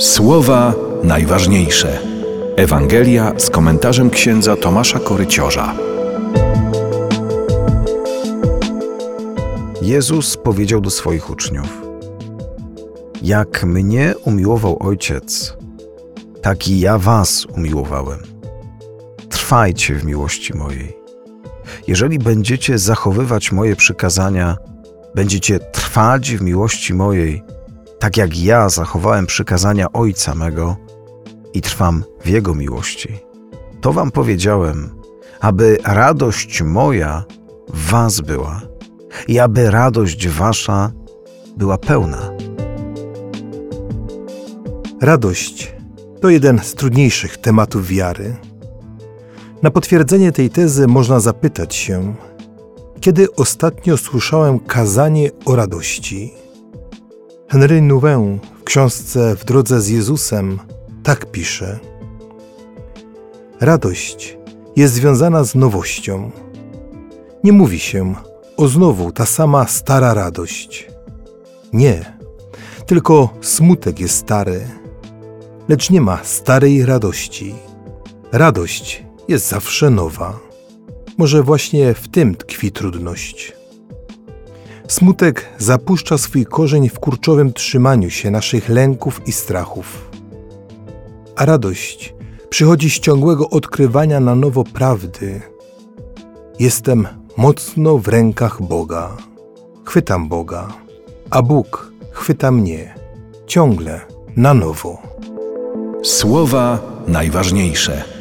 Słowa najważniejsze. Ewangelia z komentarzem księdza Tomasza Koryciorza. Jezus powiedział do swoich uczniów: Jak mnie umiłował Ojciec, tak i ja was umiłowałem. Trwajcie w miłości mojej. Jeżeli będziecie zachowywać moje przykazania, będziecie trwać w miłości mojej, tak jak ja zachowałem przykazania Ojca mego i trwam w Jego miłości. To wam powiedziałem, aby radość moja w was była i aby radość wasza była pełna. Radość to jeden z trudniejszych tematów wiary. Na potwierdzenie tej tezy można zapytać się, kiedy ostatnio słyszałem kazanie o radości. Henry Nouwen w książce W drodze z Jezusem tak pisze: Radość jest związana z nowością. Nie mówi się o znowu ta sama stara radość. Nie, tylko smutek jest stary, lecz nie ma starej radości. Radość jest zawsze nowa. Może właśnie w tym tkwi trudność. Smutek zapuszcza swój korzeń w kurczowym trzymaniu się naszych lęków i strachów. A radość przychodzi z ciągłego odkrywania na nowo prawdy. Jestem mocno w rękach Boga. Chwytam Boga, a Bóg chwyta mnie ciągle na nowo. Słowa najważniejsze.